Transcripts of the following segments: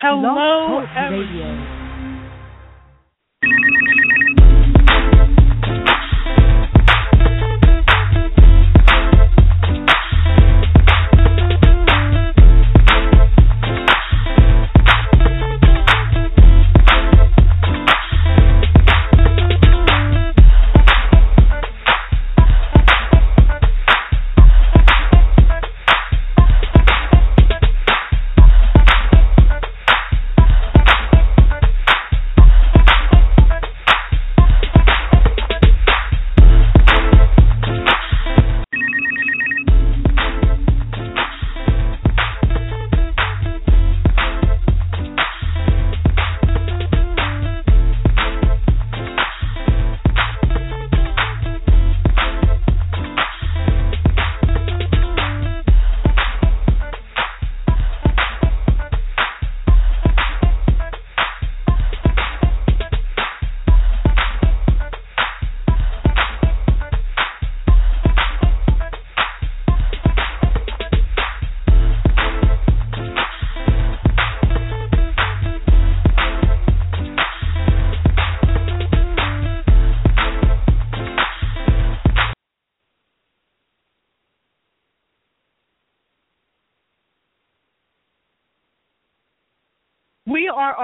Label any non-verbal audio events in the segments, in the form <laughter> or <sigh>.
Hello, Radio.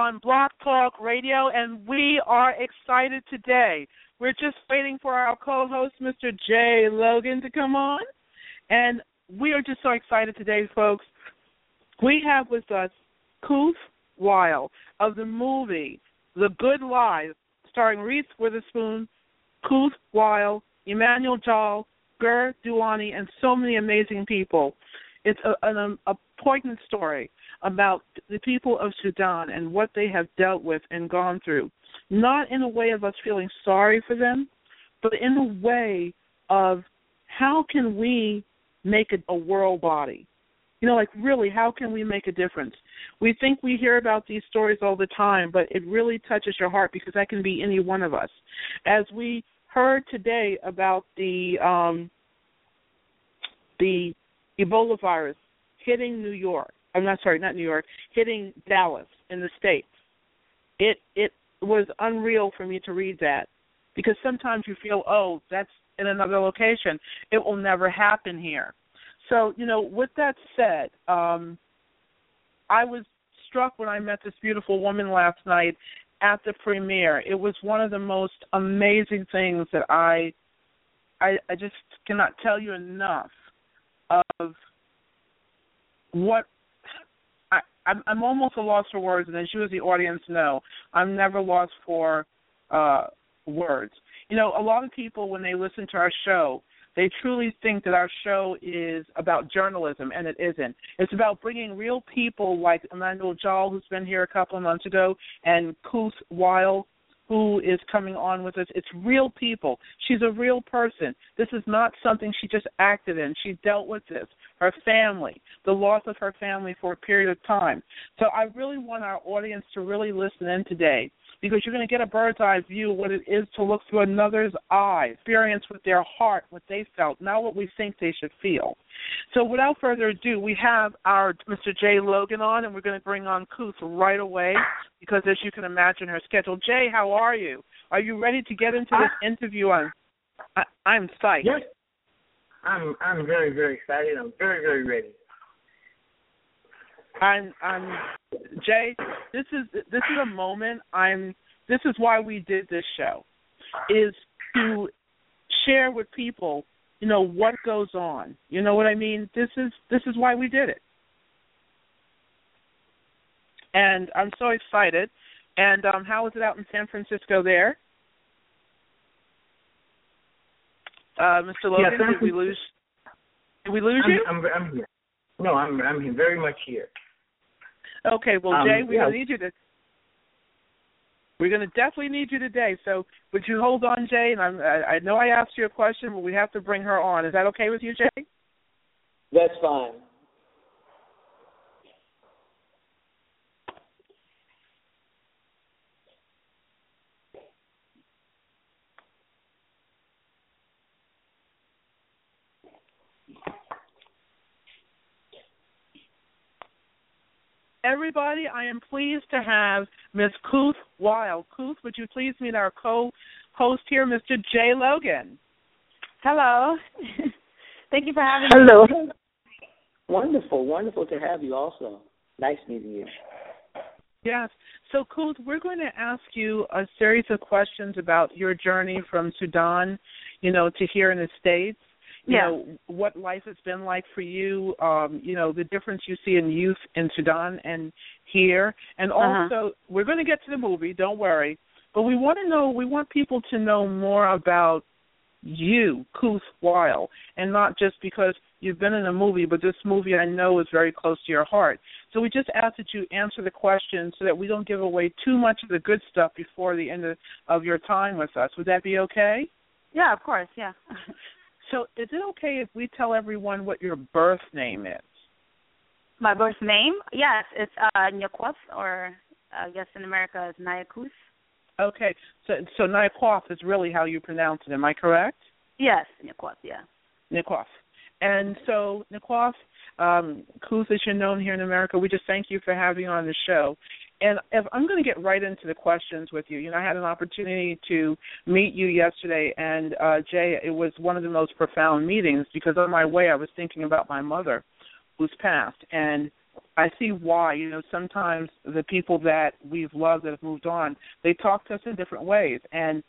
On Blog Talk Radio and we are excited today. We're just waiting for our co host, Mr. Jaee Logan, to come on. And we are just so excited today, folks. We have with us Kuoth Wiel of the movie The Good Lie, starring Reese Witherspoon, Kuoth Wiel, Emmanuel Jal, Ger Duany, and so many amazing people. It's a, a, a poignant story about the people of Sudan and what they have dealt with and gone through. Not in a way of us feeling sorry for them, but in a way of how can we make a, a world body? You know, like really, how can we make a difference? We think we hear about these stories all the time, but it really touches your heart because that can be any one of us. As we heard today about the um, the Ebola virus hitting New York, I'm not sorry, not New York, hitting Dallas in the states. It it was unreal for me to read that because sometimes you feel, oh, that's in another location. It will never happen here. So you know, with that said, um, I was struck when I met this beautiful woman last night at the premiere. It was one of the most amazing things that I I, I just cannot tell you enough of what I'm, I'm almost a loss for words, and as you as the audience know, I'm never lost for uh, words. You know, a lot of people when they listen to our show, they truly think that our show is about journalism, and it isn't. It's about bringing real people like Emmanuel Jal, who's been here a couple of months ago, and Kuoth Wiel, who is coming on with us. It's real people. She's a real person. This is not something she just acted in. She dealt with this her family, the loss of her family for a period of time. So I really want our audience to really listen in today because you're going to get a bird's eye view of what it is to look through another's eye, experience with their heart what they felt, not what we think they should feel. So without further ado, we have our Mr. Jaee Logan on, and we're going to bring on Kuoth right away because, as you can imagine, her schedule. Jaee, how are you? Are you ready to get into this interview? On I, I'm psyched. Yes, I'm I'm very very excited. I'm very very ready. I'm I'm Jaee. This is this is a moment. I'm. This is why we did this show, is to share with people, you know, what goes on. You know what I mean? This is this is why we did it, and I'm so excited. And um, how was it out in San Francisco there? Uh, Mr. Logan, yeah, did we lose? Did we lose I'm, you? I'm, I'm here. No, I'm I'm here, very much here. Okay, well, Um, Jaee, we're yeah. need you to. We're gonna definitely need you today. So, would you hold on, Jaee? And I'm, I, I know I asked you a question, but we have to bring her on. Is that okay with you, Jaee? That's fine. Everybody, I am pleased to have Ms. Kuoth Wiel. Kuoth, would you please meet our co-host here, Mr. Jaee Logan? Hello. <laughs> Thank you for having Hello. me. Hello. Wonderful, wonderful to have you also. Nice meeting you. Yes. So, Kuoth, we're going to ask you a series of questions about your journey from Sudan, you know, to here in the States you yeah. know what life has been like for you um you know the difference you see in youth in Sudan and here and Uh-huh. also we're going to get to the movie don't worry but we want to know we want people to know more about you Kuoth Wiel and not just because you've been in a movie but this movie I know is very close to your heart so we just ask that you answer the questions so that we don't give away too much of the good stuff before the end of, of your time with us would that be okay Yeah, of course. Yeah. <laughs> So, is it okay if we tell everyone what your birth name is? My birth name? Yes, it's uh Nyakuoth, or I guess in America it's Nayakus. Okay, so so Nyakuoth is really how you pronounce it. Am I correct? Yes, Nyakuoth. Yeah. Nyakuoth. And so, Nyakuoth, um, Kuoth, as you're known here in America, we just thank you for having on the show. And if I'm going to get right into the questions with you, you know, I had an opportunity to meet you yesterday, and uh, Jaee, it was one of the most profound meetings because on my way I was thinking about my mother, who's passed, and I see why. You know, sometimes the people that we've loved that have moved on, they talk to us in different ways, and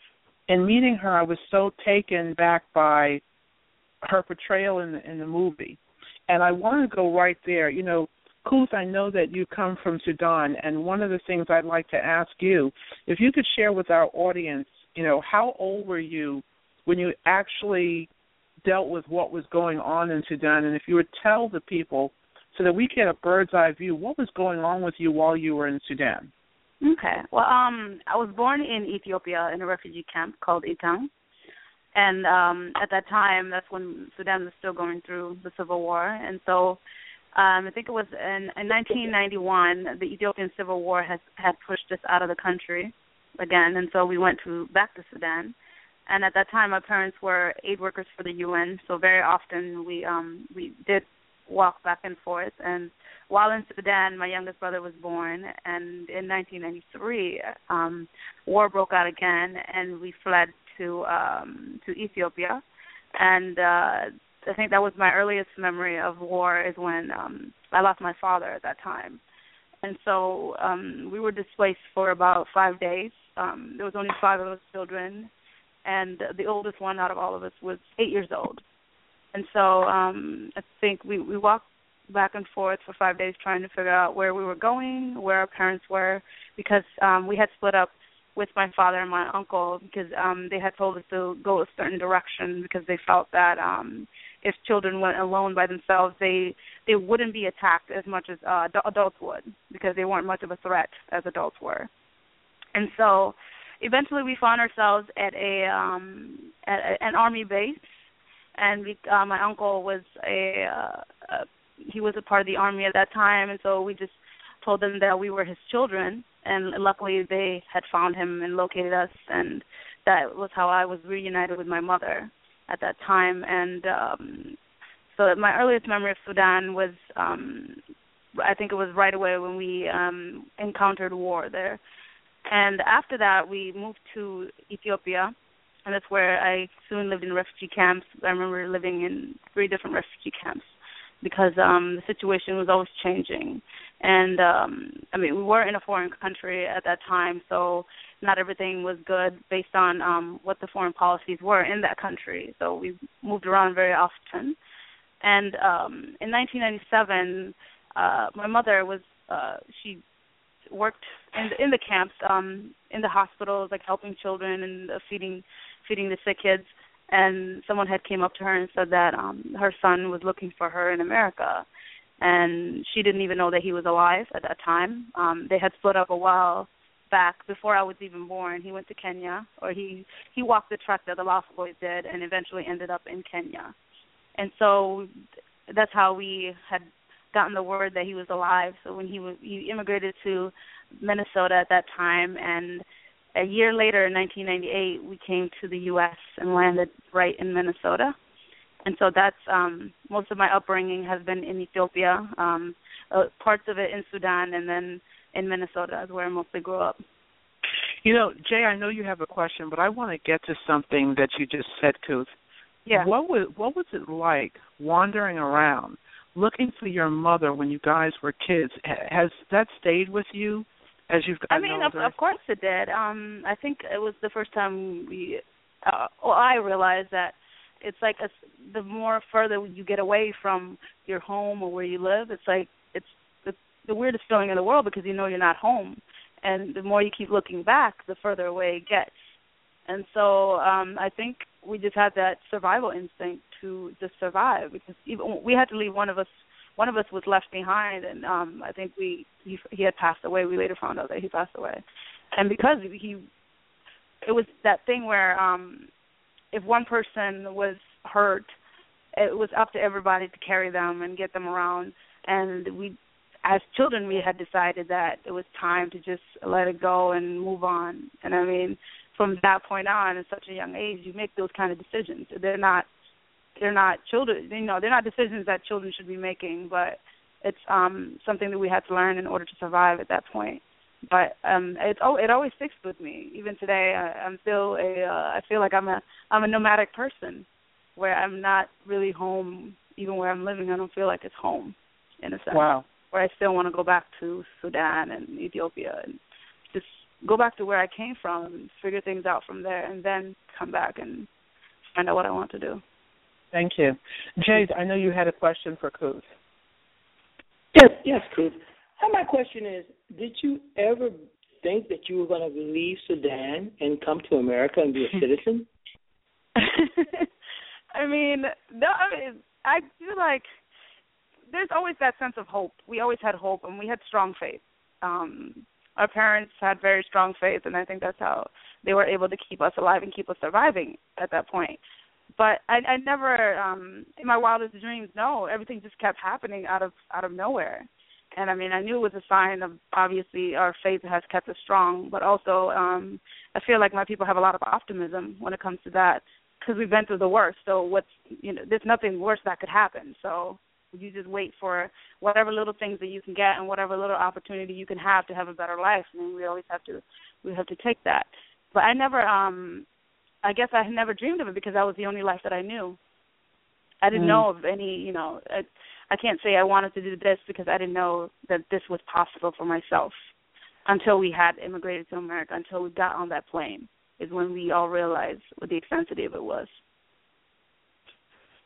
in meeting her, I was so taken back by her portrayal in the in the movie, and I want to go right there. You know, Kuoth, I know that you come from Sudan, and one of the things I'd like to ask you, if you could share with our audience, you know, how old were you when you actually dealt with what was going on in Sudan, and if you would tell the people so that we get a bird's eye view, what was going on with you while you were in Sudan? Okay. Well, um, I was born in Ethiopia in a refugee camp called Itang. and um, at that time, that's when Sudan was still going through the civil war, and so um, I think it was in, in 1991 the Ethiopian civil war has had pushed us out of the country again, and so we went to back to Sudan. And at that time, my parents were aid workers for the UN, so very often we um we did walk back and forth. And while in Sudan, my youngest brother was born, and in 1993, um, war broke out again, and we fled to um to Ethiopia. And uh I think that was my earliest memory of war is when um I lost my father at that time. And so um we were displaced for about 5 days. Um there was only 5 of us children and the oldest one out of all of us was 8 years old. And so um I think we we walked back and forth for 5 days trying to figure out where we were going, where our parents were because um we had split up with my father and my uncle because um they had told us to go a certain direction because they felt that um if children went alone by themselves, they they wouldn't be attacked as much as uh, adults would because they weren't much of a threat as adults were. And so, eventually, we found ourselves at a um, at a, an army base, and we, uh, my uncle was a, uh, a he was a part of the army at that time, and so we just told them that we were his children, and luckily they had found him and located us, and that was how I was reunited with my mother at that time and um so my earliest memory of Sudan was um I think it was right away when we um encountered war there. And after that we moved to Ethiopia and that's where I soon lived in refugee camps. I remember living in three different refugee camps because um the situation was always changing. And um I mean we were in a foreign country at that time so not everything was good based on um what the foreign policies were in that country. So we moved around very often. And um in 1997 uh my mother was uh she worked in the, in the camps um in the hospitals like helping children and uh, feeding feeding the sick kids and someone had came up to her and said that um her son was looking for her in America and she didn't even know that he was alive at that time. Um they had split up a while back before I was even born. He went to Kenya, or he he walked the trek that the Lost Boys did, and eventually ended up in Kenya. And so that's how we had gotten the word that he was alive. So when he he immigrated to Minnesota at that time, and a year later, in 1998, we came to the U.S. and landed right in Minnesota. And so that's um most of my upbringing has been in Ethiopia. Um uh, parts of it in Sudan, and then in Minnesota is where I mostly grew up. You know, Jaee, I know you have a question, but I want to get to something that you just said, Kuoth. Yeah. What was what was it like wandering around looking for your mother when you guys were kids? Has that stayed with you as you've gotten I mean, of, of course it did. Um, I think it was the first time we, uh, well, I realized that it's like a, the more further you get away from your home or where you live, it's like it's the, the weirdest feeling in the world because you know you're not home, and the more you keep looking back, the further away it gets. And so um I think we just had that survival instinct to just survive because even we had to leave one of us one of us was left behind and um I think we he he had passed away. We later found out that he passed away. And because he it was that thing where um if one person was hurt, it was up to everybody to carry them and get them around and we as children we had decided that it was time to just let it go and move on. And I mean, from that point on at such a young age you make those kind of decisions. They're not they're not children you know, they're not decisions that children should be making, but it's um something that we had to learn in order to survive at that point. But um it's oh it always sticks with me. Even today I, I'm still a uh, I feel like I'm a I'm a nomadic person where I'm not really home even where I'm living I don't feel like it's home in a sense. Wow. Where I still want to go back to Sudan and Ethiopia and just go back to where I came from and figure things out from there and then come back and find out what I want to do. Thank you. Jade, I know you had a question for Kuoth. Yes, yes, Kuoth. And my question is, did you ever think that you were going to leave Sudan and come to America and be a <laughs> citizen? <laughs> I mean, no, I mean, I feel like there's always that sense of hope. We always had hope, and we had strong faith. Um, our parents had very strong faith, and I think that's how they were able to keep us alive and keep us surviving at that point. But I, I never, um, in my wildest dreams, no, everything just kept happening out of out of nowhere. And I mean, I knew it was a sign of obviously our faith has kept us strong, but also um I feel like my people have a lot of optimism when it comes to that because we've been through the worst. So what's you know, there's nothing worse that could happen. So you just wait for whatever little things that you can get and whatever little opportunity you can have to have a better life. I mean, we always have to we have to take that. But I never um I guess I had never dreamed of it because that was the only life that I knew. I didn't Mm. know of any, you know, I, can't say I wanted to do this because I didn't know that this was possible for myself until we had immigrated to America, until we got on that plane is when we all realized what the extensity of it was.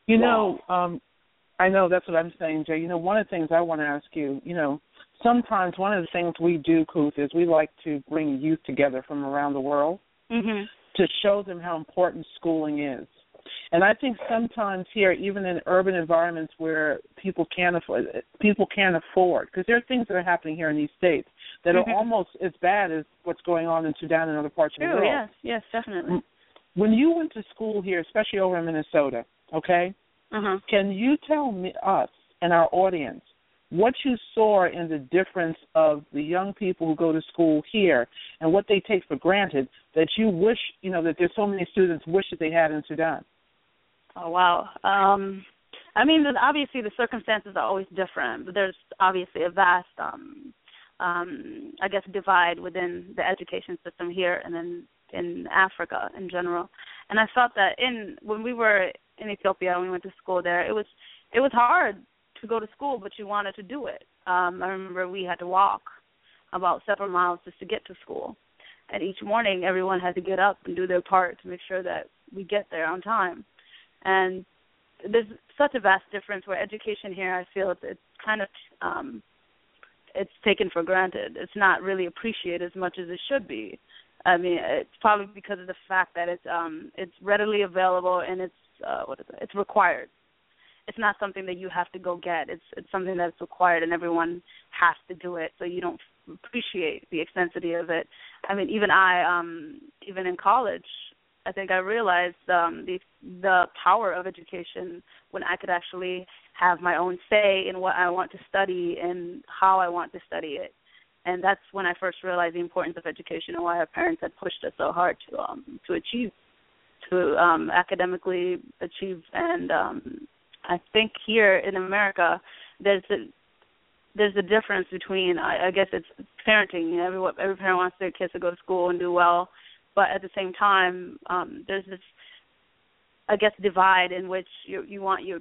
You know, um, I know that's what I'm saying, Jaee. You know, one of the things I want to ask you, you know, sometimes one of the things we do, Kuoth, is we like to bring youth together from around the world Mhm. to show them how important schooling is. And I think sometimes here, even in urban environments where people can't afford, people can't afford, because there are things that are happening here in these states that Mhm. are almost as bad as what's going on in Sudan and other parts of the world. yes, yes, definitely. When you went to school here, especially over in Minnesota, okay, Uh-huh. can you tell me us and our audience what you saw in the difference of the young people who go to school here and what they take for granted that you wish, you know, that there's so many students wish that they had in Sudan? Oh wow. Um I mean obviously the circumstances are always different, but there's obviously a vast um um I guess divide within the education system here and then in Africa in general. And I felt that in when we were in Ethiopia and we went to school there, it was it was hard to go to school but you wanted to do it. Um I remember we had to walk about several miles just to get to school. And each morning everyone had to get up and do their part to make sure that we get there on time and there's such a vast difference where education here I feel it's, it's kind of um it's taken for granted. It's not really appreciated as much as it should be. I mean, it's probably because of the fact that it's um it's readily available and it's uh what is it? It's required. It's not something that you have to go get. It's it's something that's required and everyone has to do it so you don't appreciate the extensity of it. I mean, even I um even in college I think I realized um, the the power of education when I could actually have my own say in what I want to study and how I want to study it. And that's when I first realized the importance of education and why our parents had pushed us so hard to um, to achieve, to um, academically achieve. And um, I think here in America, there's a, there's a difference between I, I guess it's parenting. You know, every every parent wants their kids to go to school and do well, but at the same time, um, there's this I guess divide in which you you want your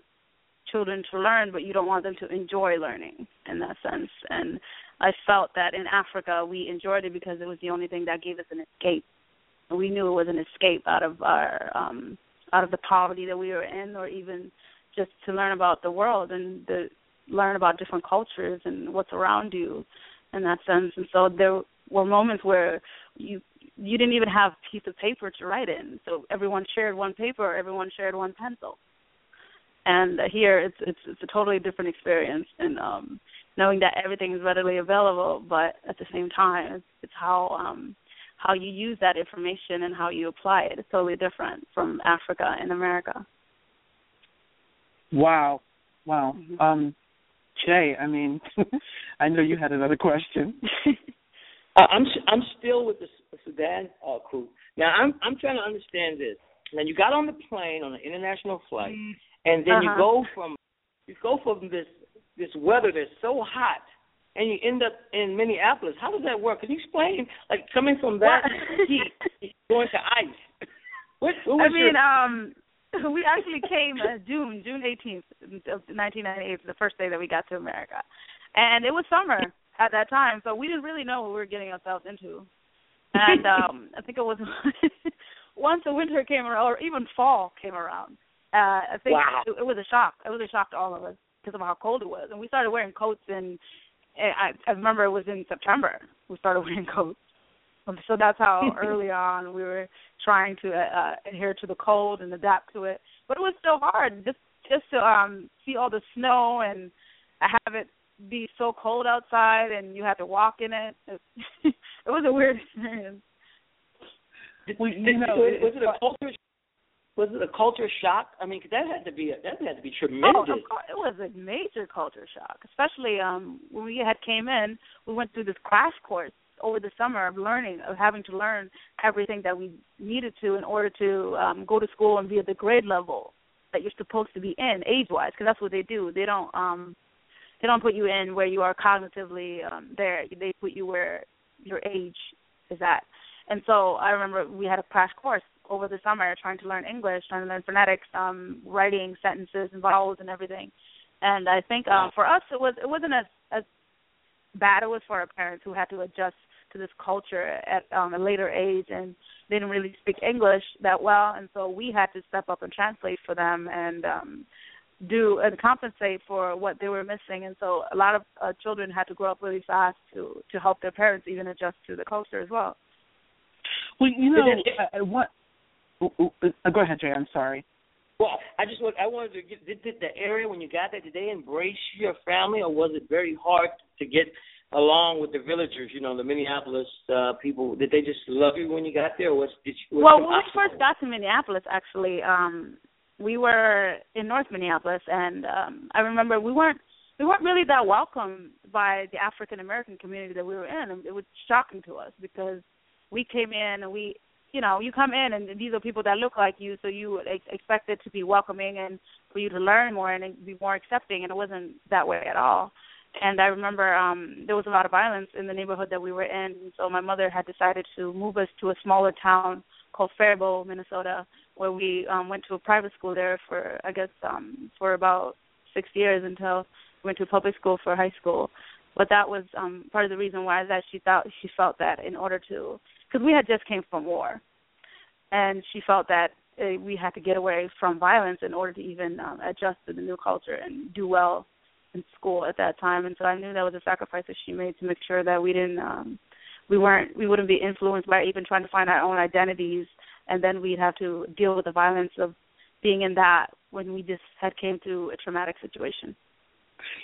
children to learn, but you don't want them to enjoy learning in that sense. And I felt that in Africa we enjoyed it because it was the only thing that gave us an escape. We knew it was an escape out of our um out of the poverty that we were in or even just to learn about the world and the learn about different cultures and what's around you in that sense. And so there were moments where you you didn't even have a piece of paper to write in. So everyone shared one paper, everyone shared one pencil. And here it's it's it's a totally different experience and um knowing that everything is readily available, but at the same time it's, it's how um how you use that information and how you apply it. It's totally different from Africa and America. Wow. Wow. Mm-hmm. Um Jaee, I mean, <laughs> I know you had another question. <laughs> uh, I'm I'm still with the Sudan uh, crew. Now I'm I'm trying to understand this. Now you got on the plane on an international flight, and then uh-huh. you go from you go from this this weather that's so hot, and you end up in Minneapolis. How does that work? Can you explain? Like coming from that heat, <laughs> going to ice. What, what I mean, your... um, <laughs> we actually came uh, June June 18th of 1998, the first day that we got to America, and it was summer at that time, so we didn't really know what we were getting ourselves into. <laughs> And um I think it was <laughs> once the winter came around, or even fall came around. Uh I think wow. it, it was a shock. It was a shock to all of us because of how cold it was, and we started wearing coats. And I, I remember it was in September we started <laughs> wearing coats. So that's how early on we were trying to uh, adhere to the cold and adapt to it. But it was still hard just just to um see all the snow and have it be so cold outside and you had to walk in it. It, <laughs> it was a weird experience. Well, you know, was it a culture? Was it a culture shock? I mean, cause that had to be a, that had to be tremendous. Oh, of course, it was a major culture shock, especially um when we had came in. We went through this crash course over the summer of learning, of having to learn everything that we needed to in order to um, go to school and be at the grade level that you're supposed to be in age-wise, because that's what they do. They don't um, they don't put you in where you are cognitively um, there. They put you where your age is at. And so I remember we had a crash course over the summer trying to learn English, trying to learn phonetics, um, writing sentences and vowels and everything. And I think um, for us it was it wasn't as as bad it was for our parents who had to adjust to this culture at um, a later age and they didn't really speak English that well, and so we had to step up and translate for them and um, do and compensate for what they were missing. And so a lot of uh, children had to grow up really fast to to help their parents even adjust to the culture as well. Well, you know, I, I want. Uh, go ahead, Jaee. I'm sorry. Well, I just want I wanted to get did, did the area when you got there. Did they embrace your family, or was it very hard to get along with the villagers, you know, the Minneapolis uh people, did they just love you when you got there? Or was did you, well, when we first got to Minneapolis, actually, um, we were in North Minneapolis, and um, I remember we weren't we weren't really that welcomed by the African American community that we were in, it was shocking to us because we came in and we you know, you come in and these are people that look like you, so you expect it to be welcoming and for you to learn more and be more accepting, and it wasn't that way at all. And I remember um there was a lot of violence in the neighborhood that we were in, so my mother had decided to move us to a smaller town called Faribault, Minnesota, where we um went to a private school there for I guess um for about six years until we went to public school for high school. But that was um part of the reason why that she thought she felt that in order to because we had just came from war, and she felt that uh, we had to get away from violence in order to even um, adjust to the new culture and do well in school at that time, and so I knew that was a sacrifice that she made to make sure that we didn't, um, we weren't, we wouldn't be influenced by even trying to find our own identities, and then we'd have to deal with the violence of being in that when we just had came through a traumatic situation.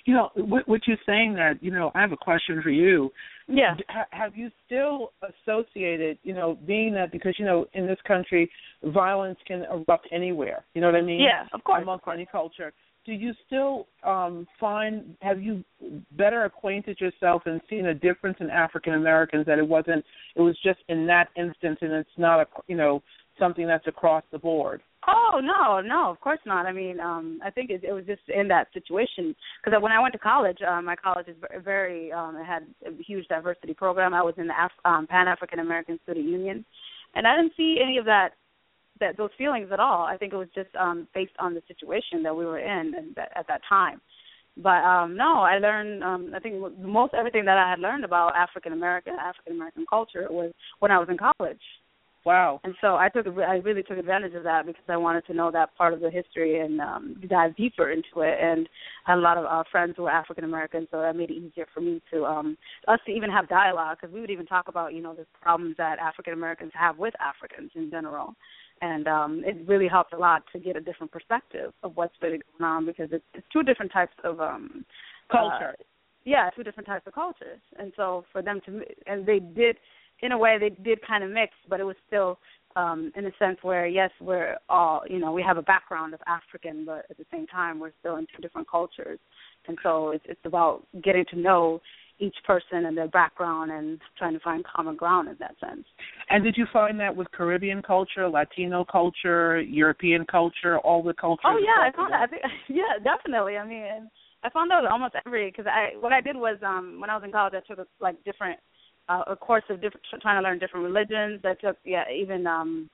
You know, what, what you're saying that, you know, I have a question for you. Yeah. have you still associated, you know, being that because, you know, in this country, violence can erupt anywhere. You know what I mean? Yeah, of course. Amongst any culture do you still um, find have you better acquainted yourself and seen a difference in African Americans that it wasn't it was just in that instance and it's not a you know something that's across the board. Oh no, no, of course not. I mean, um I think it, it was just in that situation because when I went to college, um, my college is very um it had a huge diversity program. I was in the Af- um, Pan African American Student Union, and I didn't see any of that that those feelings at all. I think it was just um based on the situation that we were in and that, at that time. But um no, I learned um I think most everything that I had learned about African American African American culture was when I was in college. Wow. And so I took I really took advantage of that because I wanted to know that part of the history and um dive deeper into it and I had a lot of uh, friends who were African American so that made it easier for me to um us to even have dialogue because we would even talk about you know the problems that African Americans have with Africans in general and um it really helped a lot to get a different perspective of what's been going on because it's, it's two different types of um culture. Uh, yeah, two different types of cultures. And so for them to and they did in a way they did kind of mix, but it was still um in a sense where yes, we're all you know we have a background of African, but at the same time we're still in two different cultures, and so it's it's about getting to know each person and their background and trying to find common ground in that sense. And did you find that with Caribbean culture, Latino culture, European culture, all the cultures? Oh yeah, I found that. I think, <laughs> yeah, definitely. I mean, I found out almost every because I what I did was um when I was in college I took a, like different uh, a course of different trying to learn different religions. I took yeah even um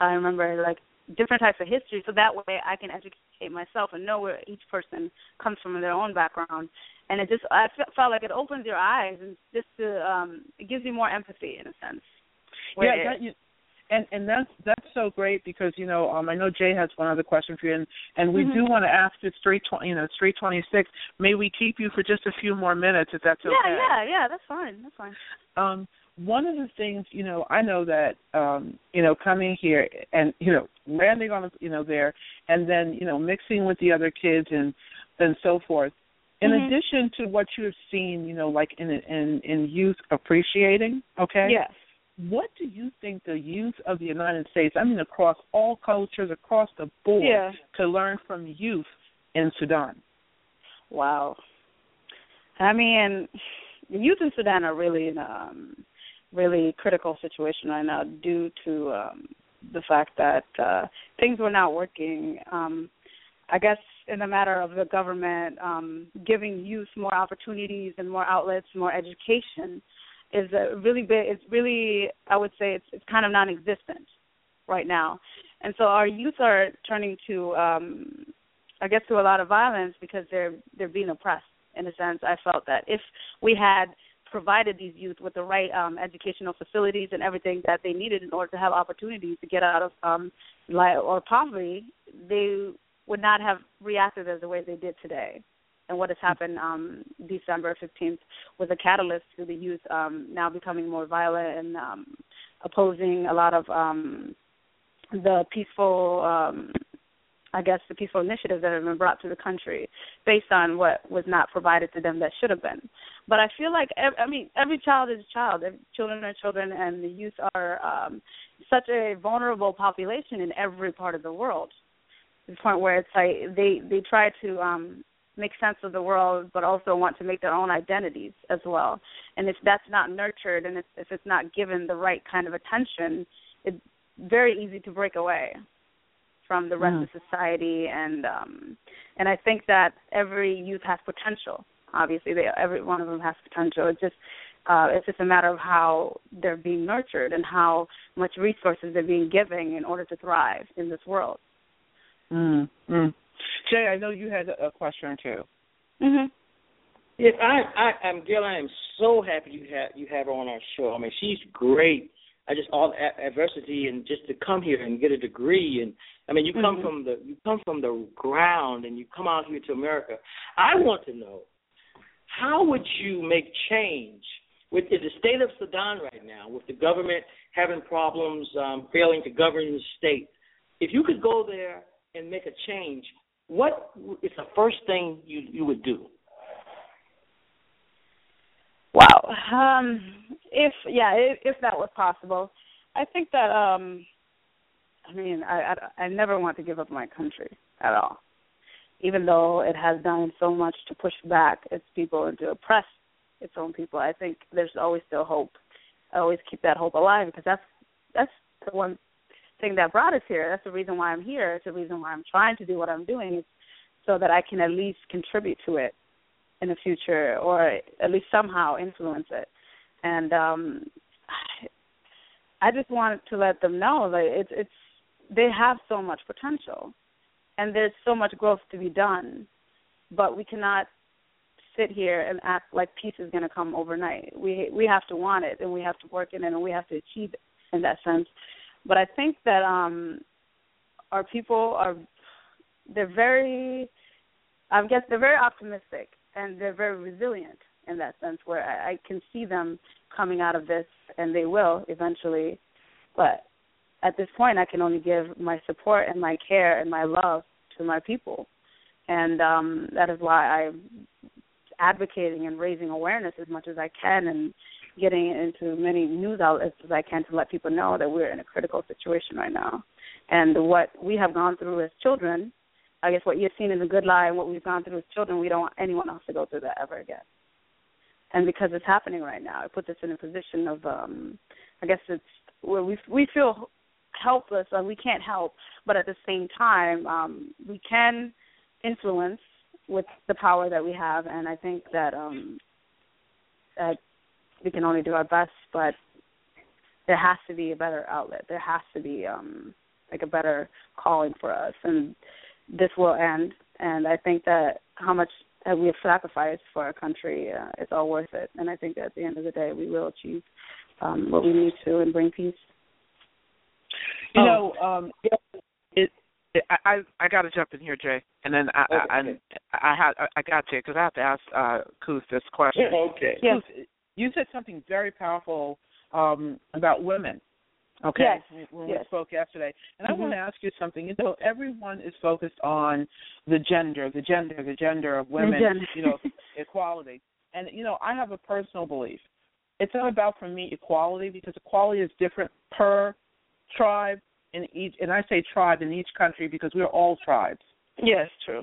I remember like different types of history, so that way I can educate myself and know where each person comes from in their own background. And it just I felt like it opens your eyes and just to um it gives you more empathy in a sense. Yeah, that, you, and and that's that's so great because you know um I know Jaee has one other question for you and and we mm-hmm. do want to ask it's three twenty you know it's three twenty six may we keep you for just a few more minutes if that's okay yeah yeah yeah that's fine that's fine um one of the things you know I know that um you know coming here and you know landing on you know there and then you know mixing with the other kids and and so forth in mm-hmm. addition to what you have seen you know like in in in youth appreciating okay yes what do you think the youth of the United States, I mean across all cultures, across the board, yeah. to learn from youth in Sudan? Wow. I mean, the youth in Sudan are really in a um, really critical situation right now due to um, the fact that uh, things were not working. Um, I guess in the matter of the government um, giving youth more opportunities and more outlets, more education is a really big. It's really, I would say, it's it's kind of non-existent right now, and so our youth are turning to, um, I guess, to a lot of violence because they're they're being oppressed. In a sense, I felt that if we had provided these youth with the right um, educational facilities and everything that they needed in order to have opportunities to get out of um, or poverty, they would not have reacted as the way they did today and what has happened um, December 15th was a catalyst to the youth um, now becoming more violent and um, opposing a lot of um, the peaceful, um, I guess, the peaceful initiatives that have been brought to the country based on what was not provided to them that should have been. But I feel like, I mean, every child is a child. Children are children, and the youth are um, such a vulnerable population in every part of the world. To the point where it's like they they try to um make sense of the world, but also want to make their own identities as well. And if that's not nurtured and if, if it's not given the right kind of attention, it's very easy to break away from the rest mm. of society. And um, and I think that every youth has potential. Obviously, they, every one of them has potential. It's just uh, it's just a matter of how they're being nurtured and how much resources they're being given in order to thrive in this world. Mm. Mm. Jaee, I know you had a question too. Mhm. Yes, I, I, I'm Gail. I am so happy you have you have her on our show. I mean, she's great. I just all adversity and just to come here and get a degree and I mean, you come mm-hmm. from the you come from the ground and you come out here to America. I want to know how would you make change with the state of Sudan right now, with the government having problems, um, failing to govern the state. If you could go there and make a change, what is the first thing you you would do? Wow. Um, if yeah, if, if that was possible, I think that um, I mean, I, I I never want to give up my country at all, even though it has done so much to push back its people and to oppress its own people. I think there's always still hope. I always keep that hope alive because that's that's the one thing that brought us here. That's the reason why I'm here. It's the reason why I'm trying to do what I'm doing so that I can at least contribute to it in the future or at least somehow influence it. And um I just wanted to let them know that it's it's they have so much potential and there's so much growth to be done. But we cannot sit here and act like peace is going to come overnight. We we have to want it and we have to work in it and we have to achieve it in that sense. But I think that um our people are they're very I guess they're very optimistic and they're very resilient in that sense where I, I can see them coming out of this and they will eventually. But at this point I can only give my support and my care and my love to my people. And um that is why I'm advocating and raising awareness as much as I can and getting into many news outlets as I can to let people know that we're in a critical situation right now. And what we have gone through as children, I guess what you've seen in the good lie and what we've gone through as children, we don't want anyone else to go through that ever again. And because it's happening right now, it puts us in a position of um I guess it's where we we feel helpless or we can't help, but at the same time, um we can influence with the power that we have and I think that um that we can only do our best, but there has to be a better outlet. There has to be um like a better calling for us, and this will end. And I think that how much that we have sacrificed for our country, uh, it's all worth it. And I think that at the end of the day, we will achieve um, what we need to and bring peace. You oh. know, um, it, it, I I got to jump in here, Jaee, and then I okay. I, I I had I got to because I have to ask uh Kuoth this question. okay. Yeah. Kuoth, you said something very powerful um, about women. Okay, yes. when yes. we spoke yesterday, and mm-hmm. I want to ask you something. You know, everyone is focused on the gender, the gender, the gender of women. You know, <laughs> equality. And you know, I have a personal belief. It's not about for me equality because equality is different per tribe in each. And I say tribe in each country because we're all tribes. Yes, true.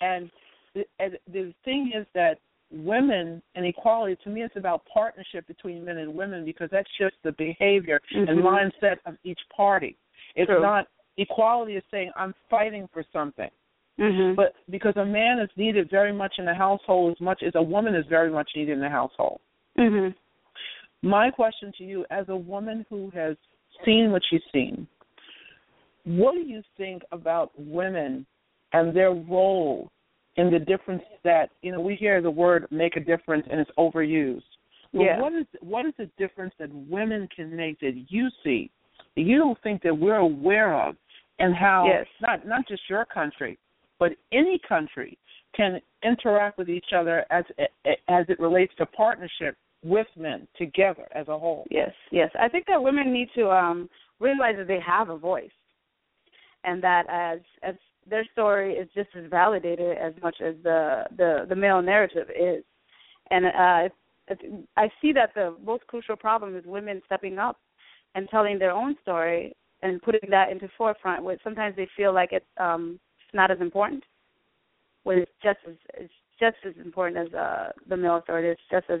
And the, and the thing is that women and equality to me it's about partnership between men and women because that's just the behavior mm-hmm. and mindset of each party it's True. not equality is saying i'm fighting for something mm-hmm. but because a man is needed very much in the household as much as a woman is very much needed in the household mm-hmm. my question to you as a woman who has seen what she's seen what do you think about women and their role in the difference that you know we hear the word make a difference and it's overused. But yeah. what is what is the difference that women can make that you see that you don't think that we're aware of, and how yes. not not just your country, but any country can interact with each other as as it relates to partnership with men together as a whole. Yes, yes. I think that women need to um realize that they have a voice and that as as their story is just as validated as much as the the the male narrative is. And uh I see that the most crucial problem is women stepping up and telling their own story and putting that into forefront where sometimes they feel like it's um it's not as important when it's just as it's just as important as uh the male story it's just as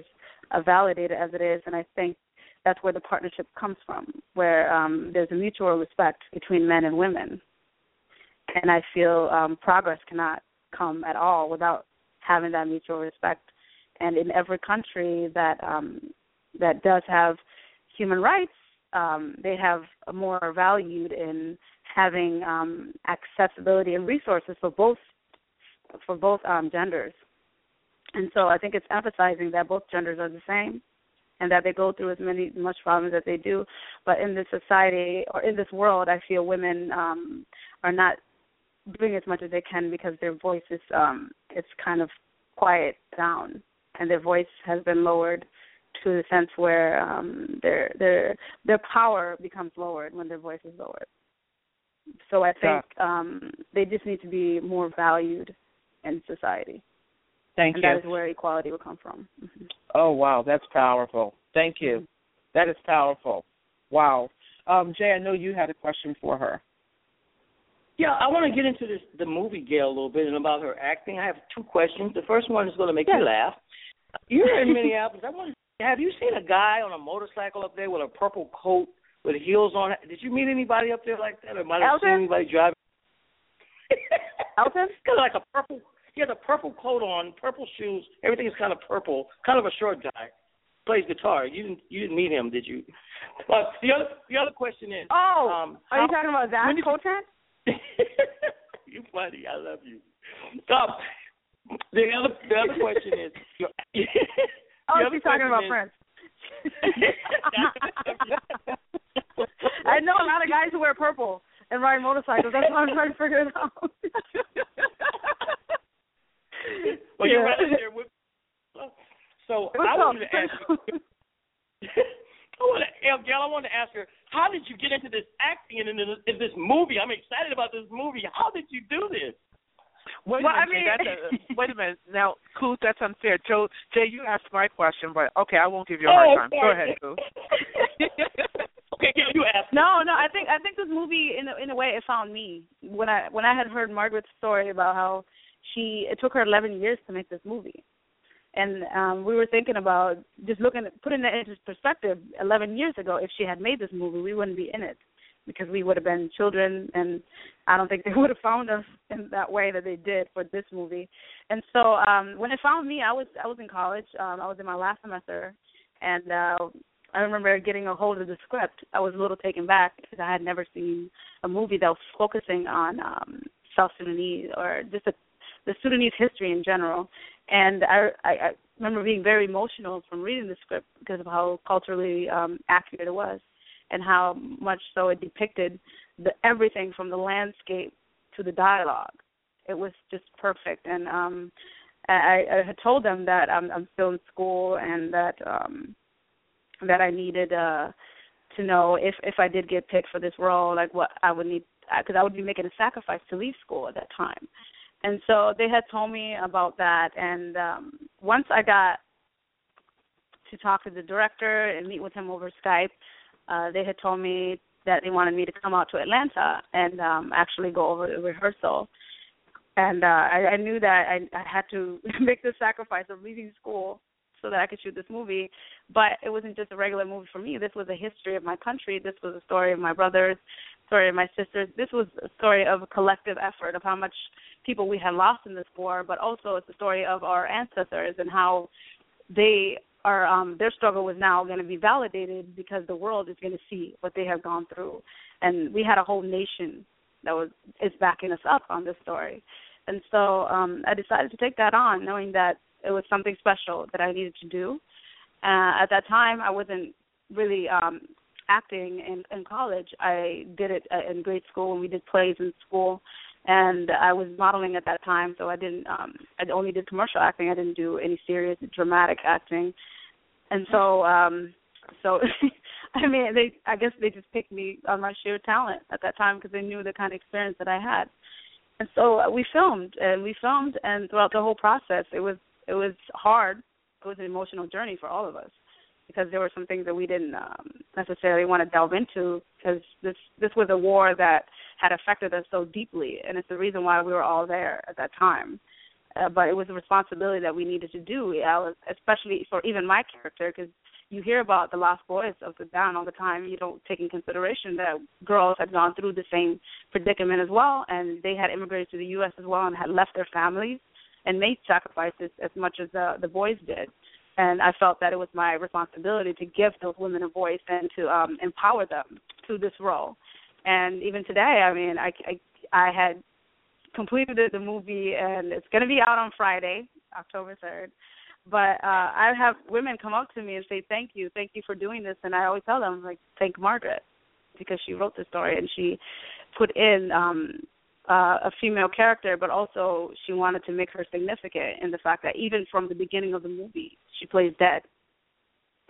uh, validated as it is. And I think that's where the partnership comes from where um there's a mutual respect between men and women and I feel um, progress cannot come at all without having that mutual respect. And in every country that um, that does have human rights, um, they have more valued in having um, accessibility and resources for both for both um, genders. And so I think it's emphasizing that both genders are the same and that they go through as many much problems as they do. But in this society or in this world, I feel women um, are not doing as much as they can because their voice is um it's kind of quiet down and their voice has been lowered to the sense where um their their their power becomes lowered when their voice is lowered. So I think um they just need to be more valued in society. Thank and you. That is where equality will come from. Mm-hmm. Oh wow, that's powerful. Thank you. Mm-hmm. That is powerful. Wow. Um, Jaee, I know you had a question for her. Yeah, I want to get into this the movie Gail a little bit and about her acting. I have two questions. The first one is going to make yeah. you laugh. You're in Minneapolis. I want to, have you seen a guy on a motorcycle up there with a purple coat with heels on. Did you meet anybody up there like that, or might have seen anybody driving? <laughs> Elton? <laughs> kind of like a purple. He has a purple coat on, purple shoes. Everything is kind of purple. Kind of a short guy. Plays guitar. You didn't you didn't meet him, did you? <laughs> But the other the other question is. Oh, um, are you talking about Zach Cotan? <laughs> you funny. I love you. Um, the other the other question is. <laughs> oh, she's talking about Prince. <laughs> I know a lot of guys who wear purple and ride motorcycles. That's why I'm trying to figure it out. well, you're right there with. So What's I up? wanted to ask you. I want to, Gail. I wanted to ask her, how did you get into this acting and in this, in this movie? I'm excited about this movie. How did you do this? Wait well, a minute, I mean, that's a, <laughs> wait a minute. Now, Kuoth, that's unfair. Joe, Jay, you asked my question, but okay, I won't give you a hard Oh, time. Go ahead, Kuoth. <laughs> okay, Gail, you asked. No, no. I think I think this movie, in a, in a way, it found me when I when I had heard Margaret's story about how she it took her 11 years to make this movie, and um we were thinking about just looking putting that into perspective. 11 years ago, if she had made this movie, we wouldn't be in it because we would have been children, and I don't think they <laughs> would have found us in that way that they did for this movie. And so um when it found me, I was I was in college. Um I was in my last semester, and uh I remember getting a hold of the script. I was a little taken back because I had never seen a movie that was focusing on um South Sudanese or just a, the Sudanese history in general. And I, I, I remember being very emotional from reading the script because of how culturally um accurate it was and how much so it depicted the everything from the landscape to the dialogue. It was just perfect and um I, I had told them that I'm, I'm still in school and that um that I needed uh to know if if I did get picked for this role, like what I would need, because I would be making a sacrifice to leave school at that time. And so they had told me about that, and um once I got to talk to the director and meet with him over Skype, uh they had told me that they wanted me to come out to Atlanta and um actually go over the rehearsal. And uh I, I knew that I, I had to <laughs> make the sacrifice of leaving school so that I could shoot this movie. But it wasn't just a regular movie for me. This was a history of my country. This was a story of my brothers, story of my sisters. This was a story of a collective effort of how much people we had lost in this war, but also it's a story of our ancestors and how they are um their struggle was now going to be validated because the world is going to see what they have gone through. And we had a whole nation that was is backing us up on this story. And so um I decided to take that on knowing that it was something special that I needed to do. Uh, at that time, I wasn't really um, acting in, in college. I did it uh, in grade school when we did plays in school, and I was modeling at that time. So I didn't. Um, I only did commercial acting. I didn't do any serious dramatic acting. And so, um, so <laughs> I mean, they. I guess they just picked me on my sheer talent at that time because they knew the kind of experience that I had. And so uh, we filmed, and we filmed, and throughout the whole process, it was it was hard. It was an emotional journey for all of us because there were some things that we didn't um, necessarily want to delve into because this this was a war that had affected us so deeply, and it's the reason why we were all there at that time. Uh, but it was a responsibility that we needed to do, especially for even my character, because you hear about the lost boys of Sudan all the time. You don't take in consideration that girls had gone through the same predicament as well, and they had immigrated to the U.S. as well and had left their families and made sacrifices as much as the the boys did. And I felt that it was my responsibility to give those women a voice and to um, empower them to this role. And even today, I mean, I I, I had completed the movie, and it's going to be out on Friday, October third. But uh I have women come up to me and say, "Thank you, thank you for doing this," and I always tell them, like, "Thank Margaret," because she wrote the story and she put in um uh, a female character, but also she wanted to make her significant in the fact that even from the beginning of the movie, she plays dead,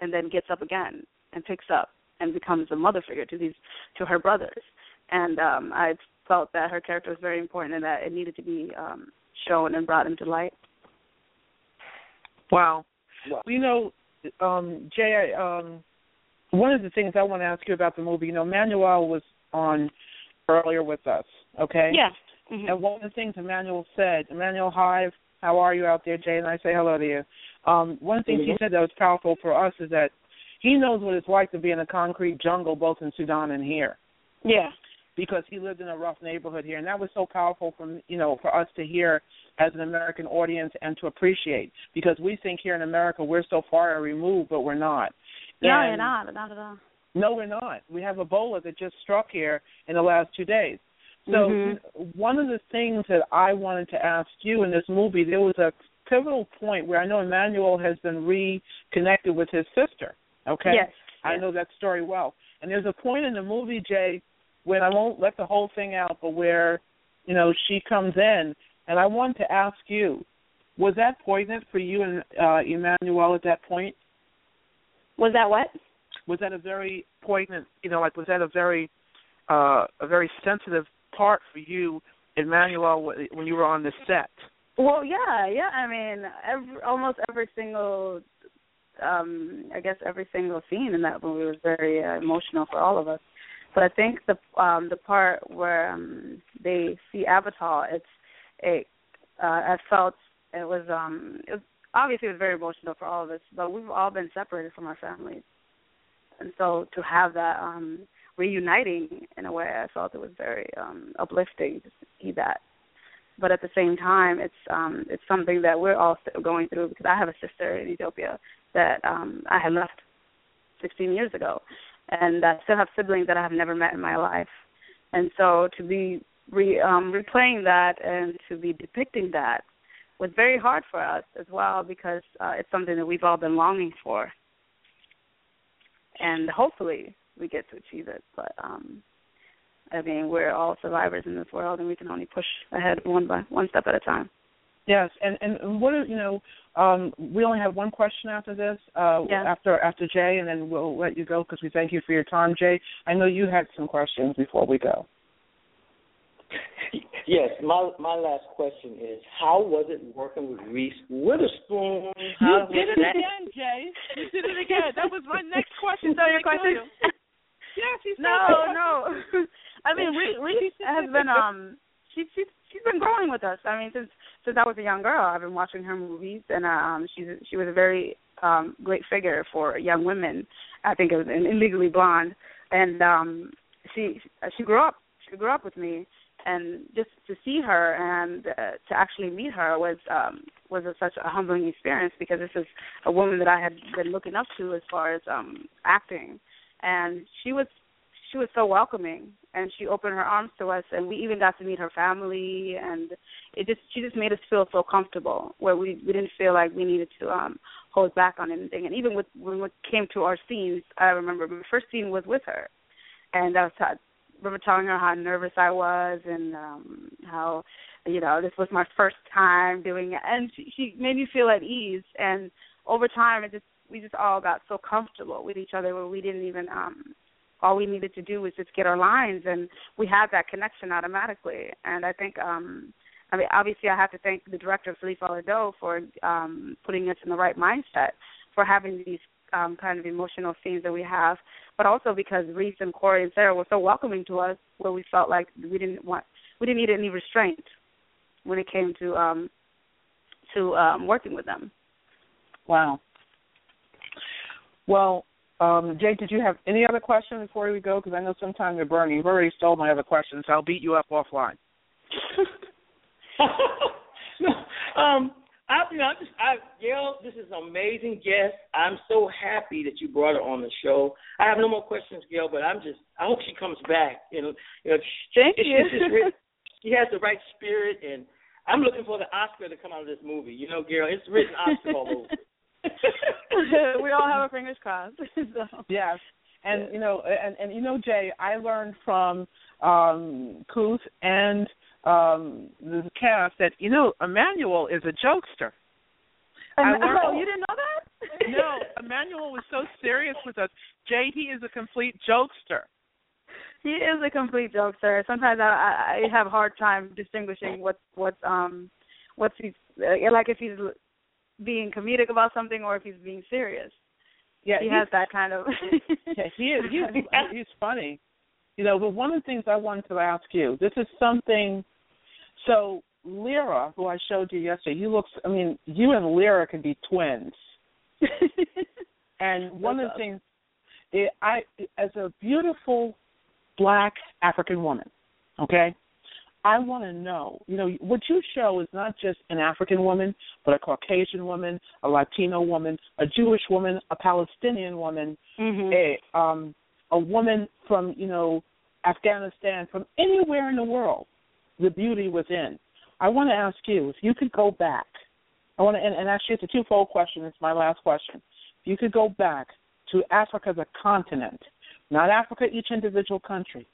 and then gets up again and picks up and becomes a mother figure to these to her brothers. And um, I felt that her character was very important and that it needed to be um, shown and brought into light. Wow. Wow. You know, um, Jay, um, one of the things I want to ask you about the movie, you know, Manuel was on earlier with us, okay? Yeah. Mm-hmm. And one of the things Emmanuel said, Emmanuel Hive, how are you out there, Jay? And I say hello to you. Um, one of the things Mm-hmm. he said that was powerful for us is that he knows what it's like to be in a concrete jungle both in Sudan and here. Yeah. Because he lived in a rough neighborhood here and that was so powerful from you know, for us to hear as an American audience and to appreciate. Because we think here in America we're so far removed but we're not. No, you're not, not at all. No, we're not. We have Ebola that just struck here in the last two days. So mm-hmm. one of the things that I wanted to ask you in this movie, there was a pivotal point where I know Emmanuel has been reconnected with his sister. Okay. Yes. I know that story well. And there's a point in the movie, Jay, when I won't let the whole thing out, but where, you know, she comes in, and I wanted to ask you, was that poignant for you and uh, Emmanuel at that point? Was that what? Was that a very poignant, you know, like was that a very, uh, a very sensitive part for you, Emmanuel, when you were on the set? Well, yeah, yeah. I mean, every, almost every single, um, I guess every single scene in that movie was very uh, emotional for all of us. But I think the um the part where um they see Abital, it's it. Uh, I felt it was um it was obviously it was very emotional for all of us, but we've all been separated from our families, and so to have that um reuniting in a way, I felt it was very um uplifting to see that. But at the same time it's um it's something that we're all still going through because I have a sister in Ethiopia that um I had left 16 years ago. And I still have siblings that I have never met in my life. And so to be re um replaying that and to be depicting that was very hard for us as well because uh it's something that we've all been longing for. And hopefully we get to achieve it but um I mean, we're all survivors in this world, and we can only push ahead one by one step at a time. Yes, and and what are, you know, um, we only have one question after this. Uh, yeah. After after Jay, and then we'll let you go because we thank you for your time, Jay. I know you had some questions before we go. Yes, my my last question is how was it working with Reese Witherspoon? How you did it again, Jay. You did it again. That was my next question. So your question? Yes, he's no, no. <laughs> I mean, Reese has been um she she's she's been growing with us. I mean, since since I was a young girl, I've been watching her movies, and um she's she was a very um great figure for young women. I think it was in, Legally Blonde, and um she she grew up she grew up with me, and just to see her and uh, to actually meet her was um was a, such a humbling experience because this is a woman that I had been looking up to as far as um acting and she was she was so welcoming. And she opened her arms to us and we even got to meet her family. And it just she just made us feel so comfortable where we we didn't feel like we needed to um hold back on anything. And even with when it came to our scenes i remember my first scene was with her. And i was I remember telling her how nervous i was and um how you know this was my first time doing it. And she, she made me feel at ease. And over time it just we just all got so comfortable with each other where we didn't even um all we needed to do was just get our lines and we had that connection automatically. And i think um i mean obviously i have to thank the director Philippe Falardeau for um putting us in the right mindset for having these um kind of emotional scenes that we have but also because reese and corey and sarah were so welcoming to us where we felt like we didn't want we didn't need any restraint when it came to um to um working with them. Wow well, um, Jay, did you have any other questions before we go? Because I know sometimes you're burning. You've already stole my other questions, so I'll beat you up offline. <laughs> no, um, I, you know, I just, I, Gail, this is an amazing guest. I'm so happy that you brought her on the show. I have no more questions, Gail, but I'm just, I hope she comes back. You know, you know, thank she, you. She, <laughs> she has the right spirit, and I'm looking for the Oscar to come out of this movie. You know, Gail, it's written Oscar all over. <laughs> we all have our fingers crossed. <laughs> so. Yes. And you know, and and you know, Jay, I learned from um Kuoth and um the cast that you know Emmanuel is a jokester. And, learned, oh, you didn't know that? <laughs> no, Emmanuel was so serious with us. Jay, he is a complete jokester. He is a complete jokester. Sometimes I, I have a hard time distinguishing what what's um what's he's like if he's being comedic about something or if he's being serious. Yeah, he has that kind of. <laughs> yeah, he is. He's, he's funny. You know, but one of the things I wanted to ask you, this is something. So Lyra, who I showed you yesterday, you looks. I mean, you and Lyra could be twins. <laughs> And one of the things, it, I as a beautiful black African woman, okay, I want to know, you know, what you show is not just an African woman, but a Caucasian woman, a Latino woman, a Jewish woman, a Palestinian woman, mm-hmm. a um, a woman from you know Afghanistan, from anywhere in the world, the beauty within. I want to ask you if you could go back. I want to, and, and actually, it's a twofold question. It's my last question. If you could go back to Africa as a continent, not Africa, each individual country,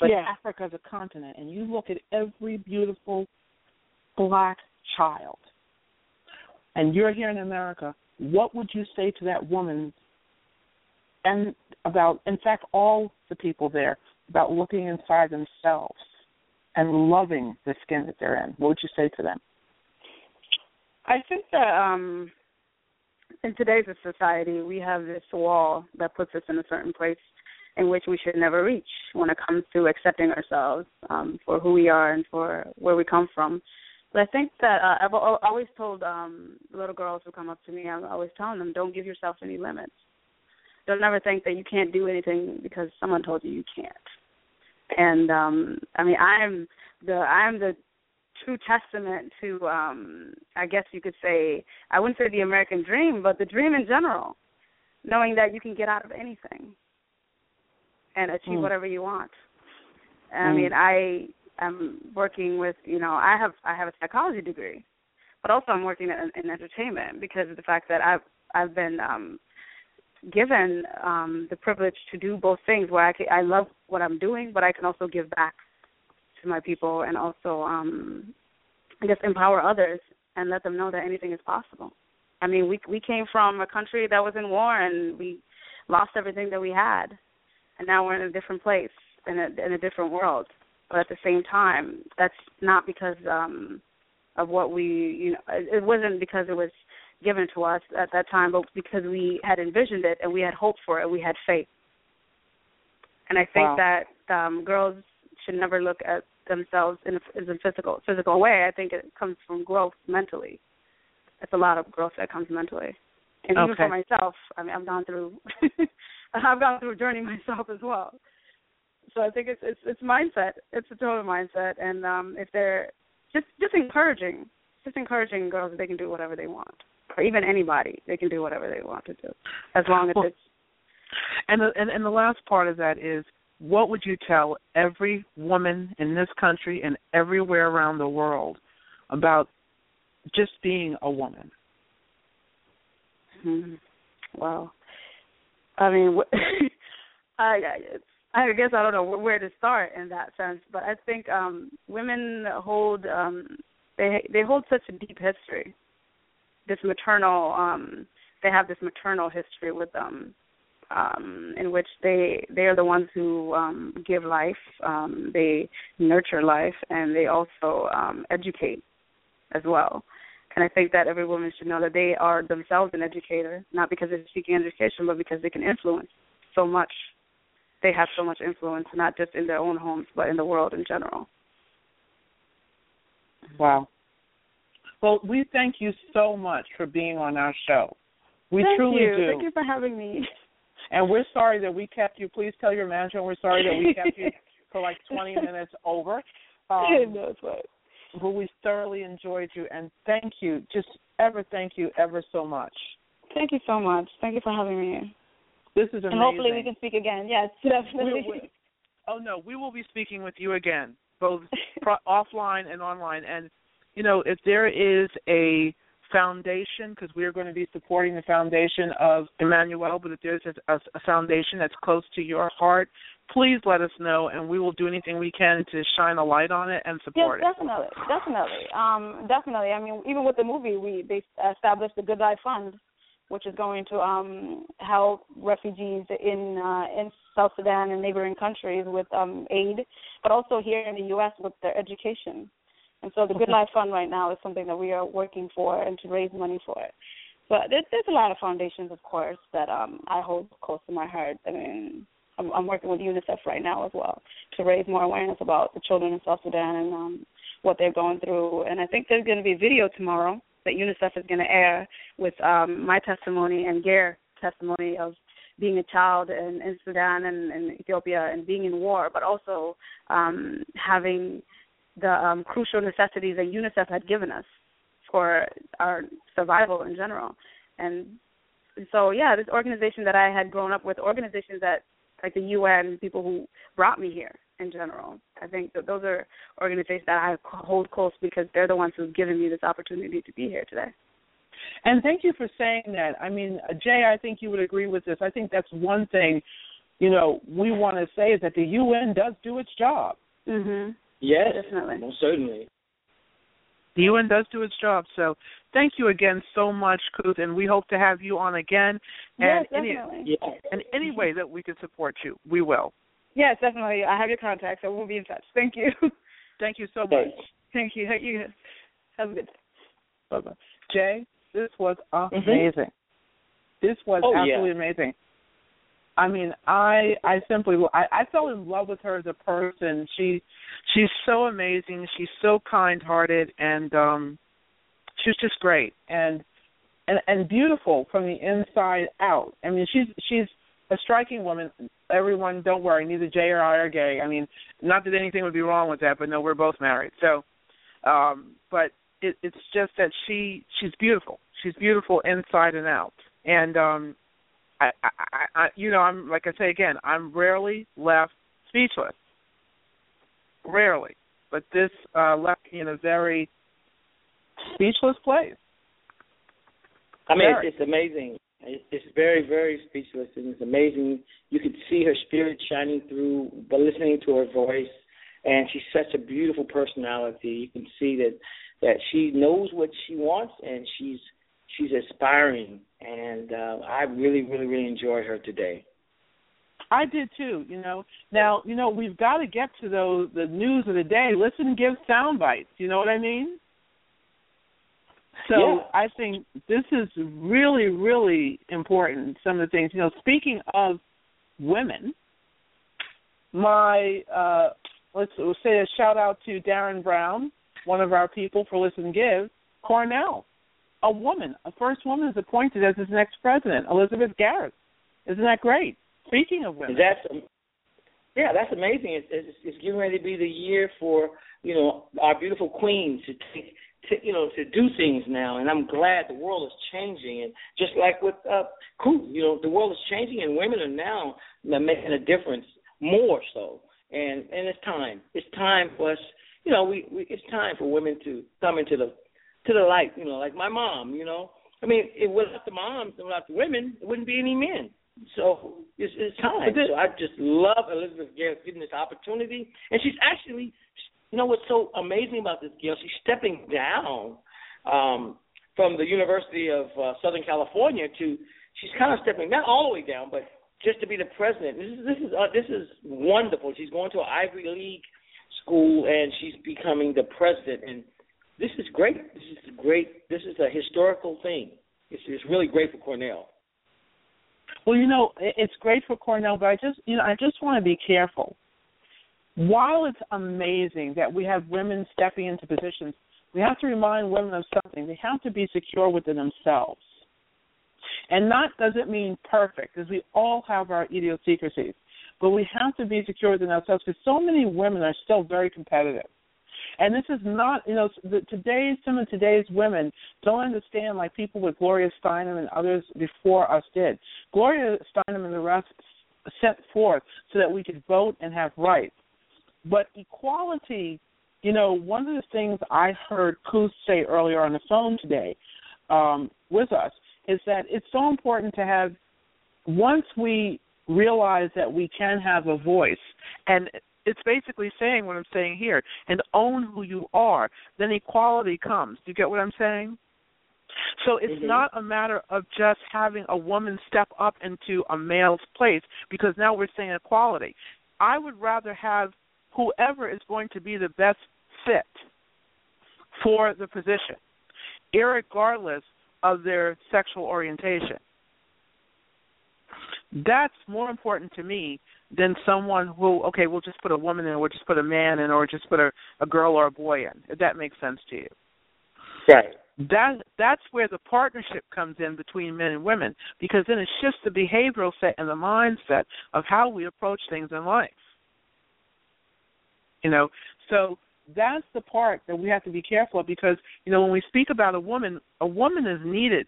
but yeah. Africa as a continent, and you look at every beautiful black child, and you're here in America, what would you say to that woman and about, in fact, all the people there, about looking inside themselves and loving the skin that they're in? What would you say to them? I think that um in today's society we have this wall that puts us in a certain place in which we should never reach when it comes to accepting ourselves um, for who we are and for where we come from. But I think that uh, I've always told um, little girls who come up to me, I'm always telling them, don't give yourself any limits. Don't ever think that you can't do anything because someone told you you can't. And um I mean, I'm the I'm the true testament to um I guess you could say I wouldn't say the American dream, but the dream in general. Knowing that you can get out of anything and achieve mm. whatever you want. And, mm. I mean, I am working with you know I have I have a psychology degree, but also I'm working in, in entertainment because of the fact that I've I've been um given um the privilege to do both things where I can, I love what I'm doing, but I can also give back to my people and also um I guess empower others and let them know that anything is possible. I mean, we we came from a country that was in war and we lost everything that we had and now we're in a different place in a in a different world. But at the same time, that's not because um of what we you know it wasn't because it was given to us at that time, but because we had envisioned it and we had hoped for it, we had faith. And I think wow. that um girls should never look at themselves in a, in a physical physical way. I think it comes from growth mentally. It's a lot of growth that comes mentally. And okay. even for myself, I mean, I've gone through <laughs> <laughs> I've gone through a journey <laughs> myself as well. So I think it's it's it's mindset. It's a total mindset, and um if they're just just encouraging, just encouraging girls that they can do whatever they want, or even anybody they can do whatever they want to do, as long as well, it's. And the and, and the last part of that is, what would you tell every woman in this country and everywhere around the world about just being a woman? Mm-hmm. Well, I mean, <laughs> I I guess I don't know where to start in that sense, but I think um women hold um they they hold such a deep history. This maternal um they have this maternal history with them um in which they they are the ones who um give life, um they nurture life and they also um educate as well. And I think that every woman should know that they are themselves an educator, not because they're seeking education, but because they can influence so much. They have so much influence, not just in their own homes, but in the world in general. Wow. Well, we thank you so much for being on our show. We thank truly you. do. Thank you for having me. And we're sorry that we kept you. Please tell your manager we're sorry that we kept you <laughs> for like 20 minutes over. Um, no, it's but we thoroughly enjoyed you and thank you just ever thank you ever so much. Thank you so much. Thank you for having me. This is amazing and hopefully we can speak again. Yes definitely we, we, oh no we will be speaking with you again both <laughs> pro- offline and online. And you know if there is a foundation because we are going to be supporting the foundation of Emmanuel. But if there's a, a, foundation that's close to your heart, please let us know, and we will do anything we can to shine a light on it and support yes, definitely, it. Definitely, um, definitely. I mean, even with the movie, we they established the Good Lie Fund, which is going to um, help refugees in uh, in South Sudan and neighboring countries with um, aid, but also here in the U.S. with their education. And so the Good Lie Fund right now is something that we are working for and to raise money for it. But there's, there's a lot of foundations, of course, that um, I hold close to my heart. I mean, I'm, I'm working with UNICEF right now as well to raise more awareness about the children in South Sudan and um, what they're going through. And I think there's going to be a video tomorrow that UNICEF is going to air with um, my testimony and Ger's testimony of being a child in, in Sudan and, and Ethiopia and being in war, but also um, having the um, crucial necessities that UNICEF had given us for our survival in general. And so, yeah, this organization that I had grown up with, organizations that like the UN, people who brought me here in general. I think that those are organizations that I hold close because they're the ones who've given me this opportunity to be here today. And thank you for saying that. I mean, Jay, I think you would agree with this. I think that's one thing, you know, we want to say is that the UN does do its job. Mhm. Yes, definitely. Most certainly. The UN does do its job. So thank you again so much, Kuoth, and we hope to have you on again. And yes, definitely. Any, yeah. and any way that we can support you, we will. Yes, definitely. I have your contact, so we'll be in touch. Thank you. <laughs> Thank you so much. Thanks. Thank you. You have a good day. Bye bye. Jay, this was Mm-hmm. amazing. This was Oh, absolutely yeah. amazing. I mean, I I simply I, I fell in love with her as a person. She she's so amazing. She's so kind-hearted, and um, she's just great and and and beautiful from the inside out. I mean, she's she's a striking woman. Everyone, don't worry. Neither Jay or I are gay. I mean, not that anything would be wrong with that, but no, we're both married. So, um, but it, it's just that she she's beautiful. She's beautiful inside and out. And um, I, I, I, you know, I'm like I say again, I'm rarely left speechless. Rarely, but this uh, left me in a very speechless place. I mean, Very. it's, it's amazing. It's, it's very, very speechless, and it's amazing. You could see her spirit shining through, but listening to her voice, and she's such a beautiful personality. You can see that that she knows what she wants, and she's she's aspiring. And uh, I really, really, really enjoyed her today. I did too. You know, now you know we've got to get to those the news of the day. Listen, and give sound bites. You know what I mean? So Yeah. I think this is really, really important. Some of the things, you know, speaking of women, my uh, let's we'll say a shout out to Darren Brown, one of our people for Listen and Give. Cornell, a woman, a first woman is appointed as his next president. Elizabeth Garrett, isn't that great? Speaking of women, That's yeah, that's amazing. It's, it's, it's getting ready to be the year for you know our beautiful queens to take to you know to do things now, and I'm glad the world is changing. And just like with uh, Crew, you know, the world is changing, and women are now making a difference more so. And and it's time. It's time for us. You know, we, we it's time for women to come into the to the light. You know, like my mom. You know, I mean, it, without the moms and without the women, it wouldn't be any men. So it's, it's time. This- so I just love Elizabeth Garrett getting this opportunity, and she's actually, you know, what's so amazing about this girl? She's stepping down um, from the University of uh, Southern California to. She's kind of stepping not all the way down, but just to be the president. This is this is uh, this is wonderful. She's going to an Ivy League school, and she's becoming the president, and this is great. This is great. This is a historical thing. It's, it's really great for Cornell. Well, you know, it's great for Cornell, but I just, you know, I just want to be careful. While it's amazing that we have women stepping into positions, we have to remind women of something. They have to be secure within themselves. And that doesn't mean perfect, because we all have our idiosyncrasies. But we have to be secure within ourselves, because so many women are still very competitive. And this is not, you know, the, today's some of today's women don't understand like people with Gloria Steinem and others before us did. Gloria Steinem and the rest set forth so that we could vote and have rights. But equality, you know, one of the things I heard Kuoth say earlier on the phone today um, with us is that it's so important to have once we realize that we can have a voice and it's basically saying what I'm saying here and own who you are, then equality comes. Do you get what I'm saying? So it's Mhm. not a matter of just having a woman step up into a male's place because now we're saying equality. I would rather have whoever is going to be the best fit for the position, irregardless of their sexual orientation. That's more important to me than someone who, okay, we'll just put a woman in, or we'll just put a man in, or just put a, a girl or a boy in. If that makes sense to you. Right. that that's where the partnership comes in between men and women because then it shifts the behavioral set and the mindset of how we approach things in life you know so that's the part that we have to be careful of because you know when we speak about a woman a woman is needed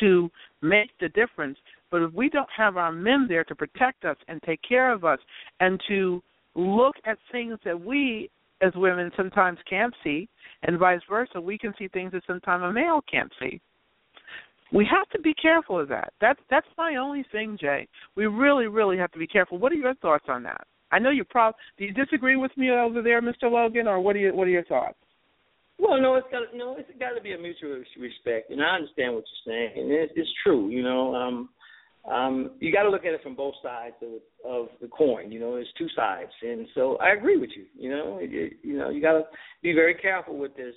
to make the difference but if we don't have our men there to protect us and take care of us and to look at things that we as women sometimes can't see and vice versa. We can see things that sometimes a male can't see. We have to be careful of that. That's that's my only thing, Jay. We really, really have to be careful. What are your thoughts on that? I know you're prob. Do you disagree with me over there, Mr. Logan, or what are you, what are your thoughts? Well, no, it's got no, it's got to be a mutual respect, and I understand what you're saying, and it's, it's true. You know, um, um, you got to look at it from both sides of, of the coin. You know, there's two sides, and so I agree with you. You know, you, you know, you got to be very careful with this.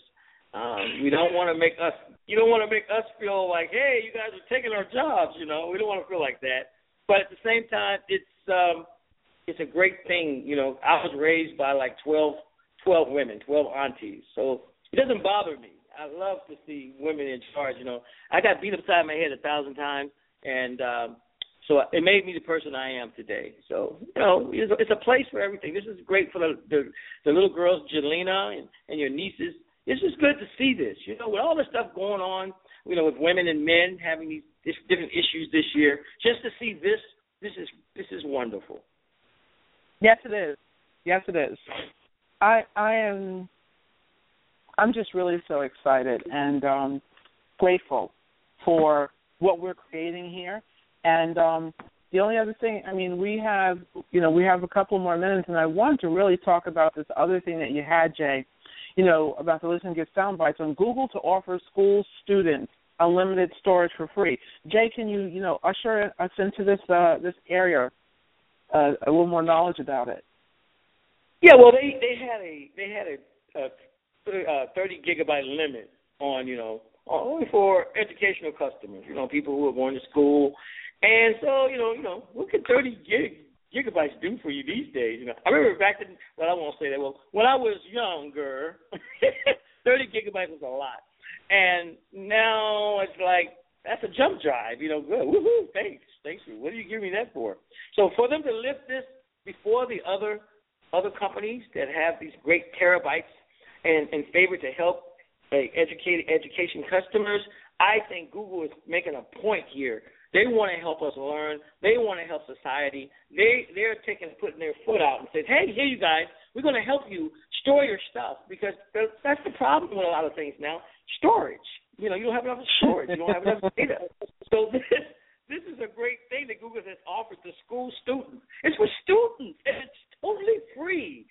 Um, we don't want to make us. You don't want to make us feel like, hey, you guys are taking our jobs. You know, we don't want to feel like that. But at the same time, it's um, it's a great thing. You know, I was raised by like twelve, twelve women, twelve aunties, so it doesn't bother me. I love to see women in charge. You know, I got beat upside my head a thousand times and um, so it made me the person I am today. So you know, it's, it's a place for everything. This is great for the the, the little girls, Jelena and, and your nieces. It's just good to see this. You know, with all the stuff going on, you know, with women and men having these, different issues this year, just to see this, this is this is wonderful. Yes, it is. Yes, it is. I I am. I'm just really so excited and um grateful for what we're creating here. And um, the only other thing, I mean, we have, you know, we have a couple more minutes, and I want to really talk about this other thing that you had, Jay, you know, about the Listen Give Sound Bites on Google to offer school students unlimited storage for free. Jay, can you, you know, usher us into this uh, this area, uh, a little more knowledge about it? Yeah, well, they they had a they had a, a, a 30 gigabyte limit on you know only for educational customers, you know, people who are going to school. And so, you know, you know, what can 30 gig gigabytes do for you these days? You know, I remember back in, well, I won't say that. Well, when I was younger, <laughs> 30 gigabytes was a lot, and now it's like that's a jump drive. You know, good. Woohoo! Thanks, thanks. What are you giving me that for? So for them to lift this before the other other companies that have these great terabytes and and favor to help Eh, educated education customers. I think Google is making a point here. They want to help us learn. They want to help society. They they're taking putting their foot out and saying, "Hey, here you guys, we're going to help you store your stuff because that's the problem with a lot of things now. Storage. You know, you don't have enough storage. You don't have enough data. So this this is a great thing that Google has offered to school students. It's for students. And it's totally free.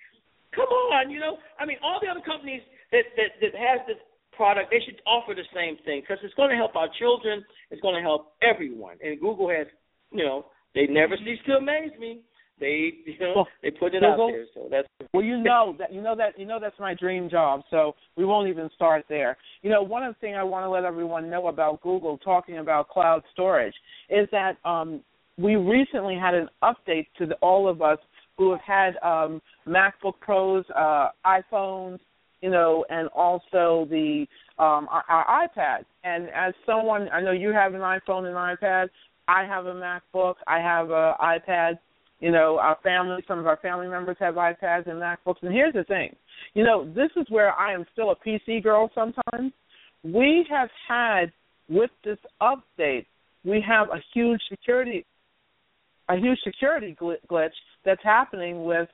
Come on, you know. I mean, all the other companies that that that has this product, they should offer the same thing because it's going to help our children. It's going to help everyone. And Google has, you know, they never cease to amaze me. They, you know, well, they put it Google, out there. So that's well, you know that you know that you know that's my dream job. So we won't even start there. You know, one of the things I want to let everyone know about Google talking about cloud storage is that um, we recently had an update to the, all of us who have had um, MacBook Pros, uh, iPhones, you know, and also the um our, our iPads. And as someone, I know you have an iPhone and iPad. I have a MacBook. I have a iPad. You know, our family, some of our family members have iPads and MacBooks. And here's the thing, you know, this is where I am still a PC girl. Sometimes we have had with this update, we have a huge security, a huge security glitch that's happening with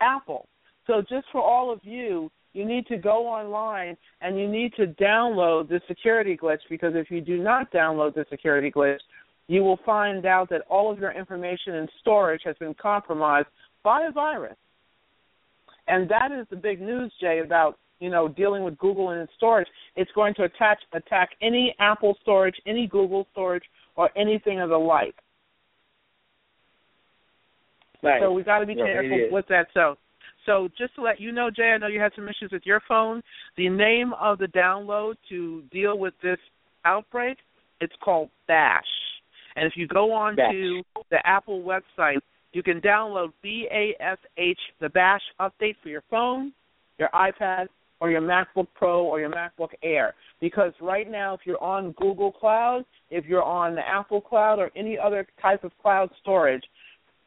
Apple. So just for all of you you need to go online and you need to download the security glitch because if you do not download the security glitch, you will find out that all of your information and storage has been compromised by a virus. And that is the big news, Jay, about you know dealing with Google and its storage. It's going to attach attack any Apple storage, any Google storage, or anything of the like. Right. So we got to be careful with that. So so just to let you know, Jay, I know you had some issues with your phone. The name of the download to deal with this outbreak, it's called Bash. And if you go on Bash. to the Apple website, you can download B A S H, the Bash update for your phone, your iPad, or your MacBook Pro or your MacBook Air. Because right now, if you're on Google Cloud, if you're on the Apple Cloud or any other type of cloud storage,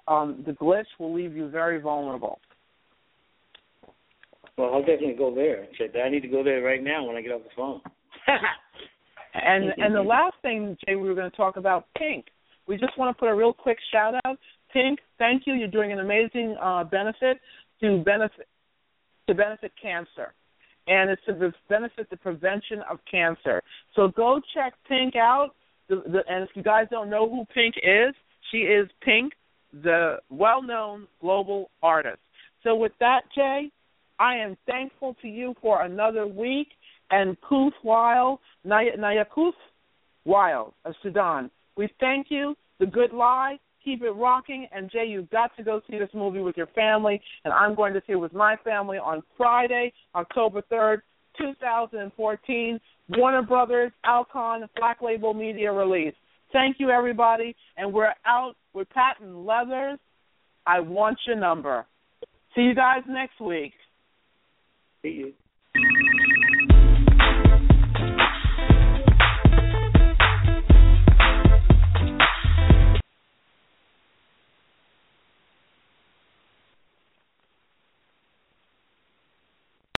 um, the glitch will leave you very vulnerable. Well, I'll definitely go there. I need to go there right now when I get off the phone. <laughs> and and the last thing, Jay, we were going to talk about Pink. We just want to put a real quick shout out. Pink, thank you. You're doing an amazing uh, benefit to benefit to benefit cancer, and it's to benefit the prevention of cancer. So go check Pink out. The, the, and if you guys don't know who Pink is, she is Pink, the well-known global artist. So with that, Jay, I am thankful to you for another week. And Kuoth Wiel, Nyakuoth Wiel of Sudan, we thank you. The Good Lie, keep it rocking. And Jay, you've got to go see this movie with your family, and I'm going to see it with my family on Friday, October 3rd, 2014. Warner Brothers, Alcon, Black Label Media release. Thank you, everybody. And we're out with Patent Leathers. I want your number. See you guys next week. See you.